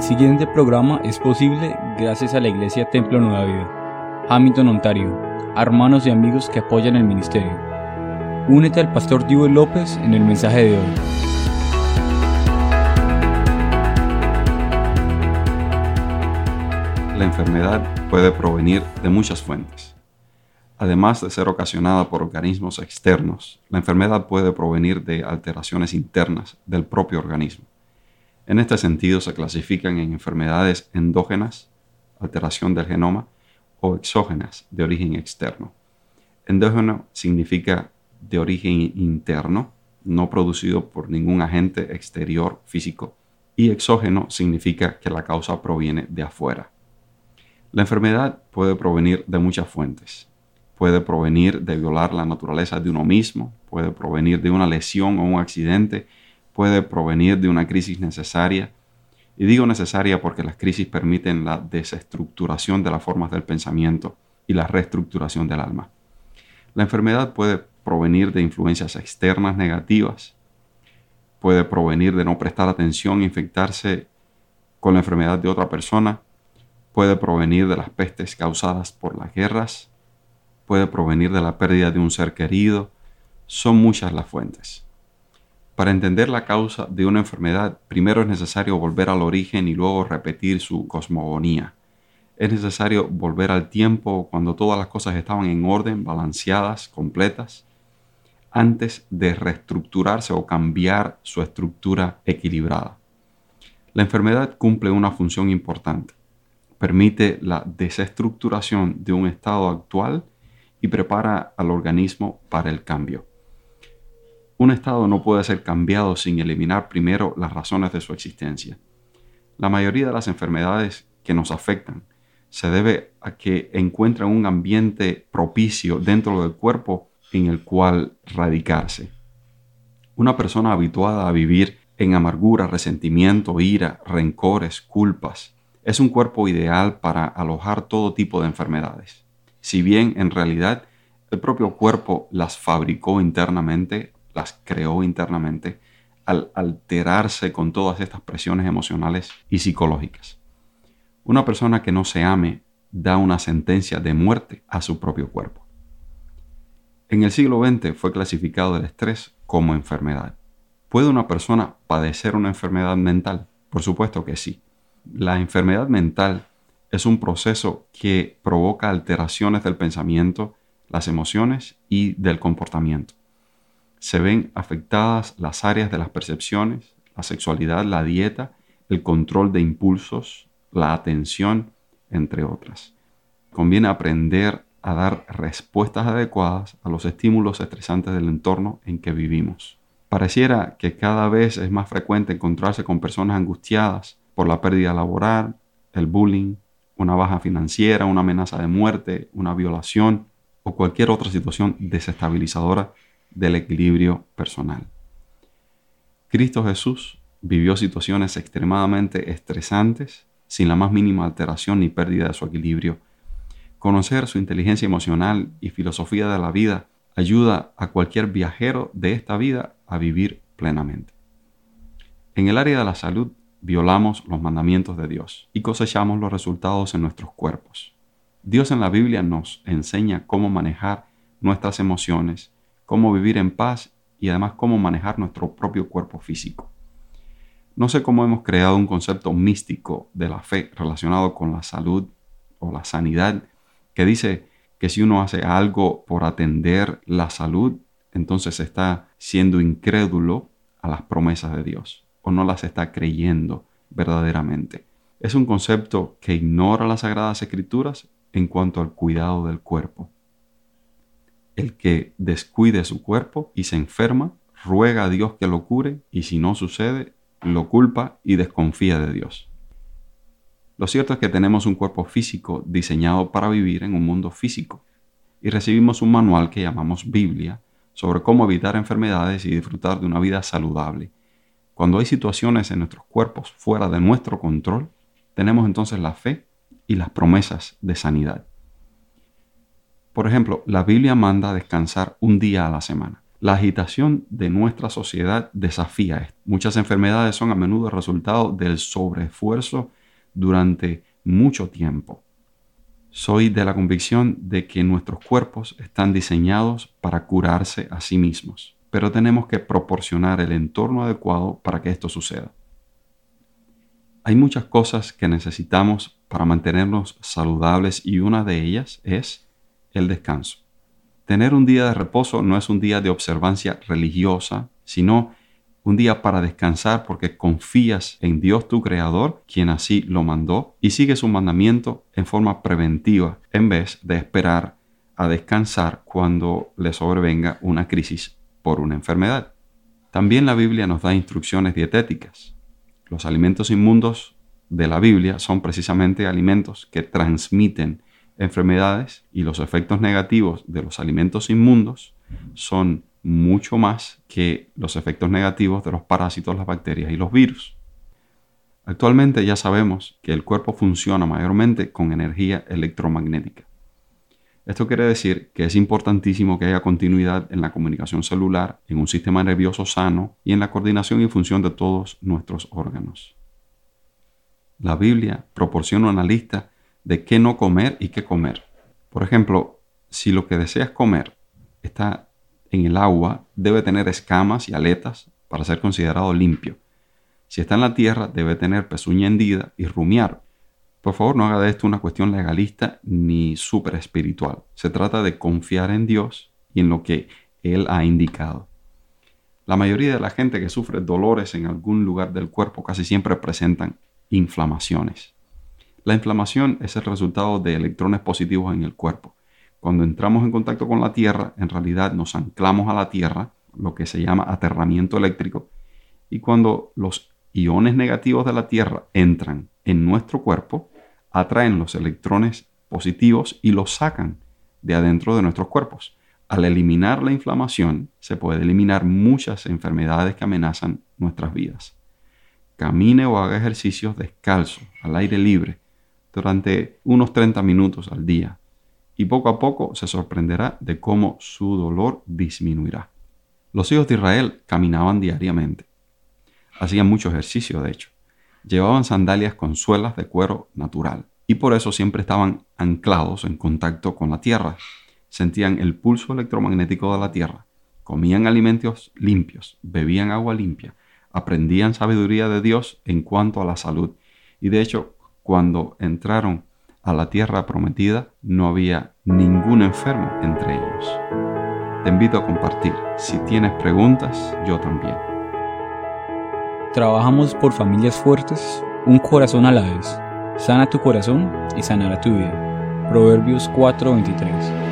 El siguiente programa es posible gracias a la Iglesia Templo Nueva Vida, Hamilton, Ontario, hermanos y amigos que apoyan el ministerio. Únete al pastor Divo López en el mensaje de hoy. La enfermedad puede provenir de muchas fuentes. Además de ser ocasionada por organismos externos, la enfermedad puede provenir de alteraciones internas del propio organismo. En este sentido se clasifican en enfermedades endógenas, alteración del genoma, o exógenas, de origen externo. Endógeno significa de origen interno, no producido por ningún agente exterior físico, y exógeno significa que la causa proviene de afuera. La enfermedad puede provenir de muchas fuentes. Puede provenir de violar la naturaleza de uno mismo, puede provenir de una lesión o un accidente, puede provenir de una crisis necesaria. Y digo necesaria porque las crisis permiten la desestructuración de las formas del pensamiento y la reestructuración del alma. La enfermedad puede provenir de influencias externas negativas, puede provenir de no prestar atención e infectarse con la enfermedad de otra persona, puede provenir de las pestes causadas por las guerras, puede provenir de la pérdida de un ser querido, son muchas las fuentes. Para entender la causa de una enfermedad, primero es necesario volver al origen y luego repetir su cosmogonía. Es necesario volver al tiempo cuando todas las cosas estaban en orden, balanceadas, completas, antes de reestructurarse o cambiar su estructura equilibrada. La enfermedad cumple una función importante permite la desestructuración de un estado actual y prepara al organismo para el cambio. Un estado no puede ser cambiado sin eliminar primero las razones de su existencia. La mayoría de las enfermedades que nos afectan se debe a que encuentran un ambiente propicio dentro del cuerpo en el cual radicarse. Una persona habituada a vivir en amargura, resentimiento, ira, rencores, culpas, es un cuerpo ideal para alojar todo tipo de enfermedades. Si bien en realidad el propio cuerpo las fabricó internamente, las creó internamente, al alterarse con todas estas presiones emocionales y psicológicas. Una persona que no se ame da una sentencia de muerte a su propio cuerpo. En el siglo XX fue clasificado el estrés como enfermedad. ¿Puede una persona padecer una enfermedad mental? Por supuesto que sí. La enfermedad mental es un proceso que provoca alteraciones del pensamiento, las emociones y del comportamiento. Se ven afectadas las áreas de las percepciones, la sexualidad, la dieta, el control de impulsos, la atención, entre otras. Conviene aprender a dar respuestas adecuadas a los estímulos estresantes del entorno en que vivimos. Pareciera que cada vez es más frecuente encontrarse con personas angustiadas por la pérdida laboral, el bullying, una baja financiera, una amenaza de muerte, una violación o cualquier otra situación desestabilizadora del equilibrio personal. Cristo Jesús vivió situaciones extremadamente estresantes sin la más mínima alteración ni pérdida de su equilibrio. Conocer su inteligencia emocional y filosofía de la vida ayuda a cualquier viajero de esta vida a vivir plenamente. En el área de la salud, violamos los mandamientos de Dios y cosechamos los resultados en nuestros cuerpos. Dios en la Biblia nos enseña cómo manejar nuestras emociones, cómo vivir en paz y además cómo manejar nuestro propio cuerpo físico. No sé cómo hemos creado un concepto místico de la fe relacionado con la salud o la sanidad que dice que si uno hace algo por atender la salud, entonces está siendo incrédulo a las promesas de Dios o no las está creyendo verdaderamente. Es un concepto que ignora las sagradas escrituras en cuanto al cuidado del cuerpo. El que descuide su cuerpo y se enferma, ruega a Dios que lo cure y si no sucede, lo culpa y desconfía de Dios. Lo cierto es que tenemos un cuerpo físico diseñado para vivir en un mundo físico y recibimos un manual que llamamos Biblia sobre cómo evitar enfermedades y disfrutar de una vida saludable cuando hay situaciones en nuestros cuerpos fuera de nuestro control, tenemos entonces la fe y las promesas de sanidad. Por ejemplo, la Biblia manda descansar un día a la semana. La agitación de nuestra sociedad desafía esto. Muchas enfermedades son a menudo resultado del sobreesfuerzo durante mucho tiempo. Soy de la convicción de que nuestros cuerpos están diseñados para curarse a sí mismos, pero tenemos que proporcionar el entorno adecuado para que esto suceda. Hay muchas cosas que necesitamos para mantenernos saludables y una de ellas es el descanso. Tener un día de reposo no es un día de observancia religiosa, sino un día para descansar porque confías en Dios tu Creador, quien así lo mandó, y sigues su mandamiento en forma preventiva en vez de esperar a descansar cuando le sobrevenga una crisis por una enfermedad. También la Biblia nos da instrucciones dietéticas. Los alimentos inmundos de la Biblia son precisamente alimentos que transmiten enfermedades y los efectos negativos de los alimentos inmundos son mucho más que los efectos negativos de los parásitos, las bacterias y los virus. Actualmente ya sabemos que el cuerpo funciona mayormente con energía electromagnética. Esto quiere decir que es importantísimo que haya continuidad en la comunicación celular, en un sistema nervioso sano y en la coordinación y función de todos nuestros órganos. La Biblia proporciona una lista de qué no comer y qué comer. Por ejemplo, si lo que deseas comer está en el agua, debe tener escamas y aletas para ser considerado limpio. Si está en la tierra, debe tener pezuña hendida y rumiar. Por favor, no haga de esto una cuestión legalista ni súper espiritual. Se trata de confiar en Dios y en lo que Él ha indicado. La mayoría de la gente que sufre dolores en algún lugar del cuerpo casi siempre presentan inflamaciones. La inflamación es el resultado de electrones positivos en el cuerpo. Cuando entramos en contacto con la Tierra, en realidad nos anclamos a la Tierra, lo que se llama aterramiento eléctrico, y cuando los iones negativos de la Tierra entran en nuestro cuerpo, atraen los electrones positivos y los sacan de adentro de nuestros cuerpos. Al eliminar la inflamación, se puede eliminar muchas enfermedades que amenazan nuestras vidas. Camine o haga ejercicios descalzo, al aire libre, durante unos 30 minutos al día y poco a poco se sorprenderá de cómo su dolor disminuirá. Los hijos de Israel caminaban diariamente. Hacían mucho ejercicio, de hecho. Llevaban sandalias con suelas de cuero natural y por eso siempre estaban anclados en contacto con la tierra. Sentían el pulso electromagnético de la tierra, comían alimentos limpios, bebían agua limpia, aprendían sabiduría de Dios en cuanto a la salud y de hecho cuando entraron a la tierra prometida no había ningún enfermo entre ellos. Te invito a compartir. Si tienes preguntas, yo también. Trabajamos por familias fuertes, un corazón a la vez. Sana tu corazón y sanará tu vida. Proverbios 4:23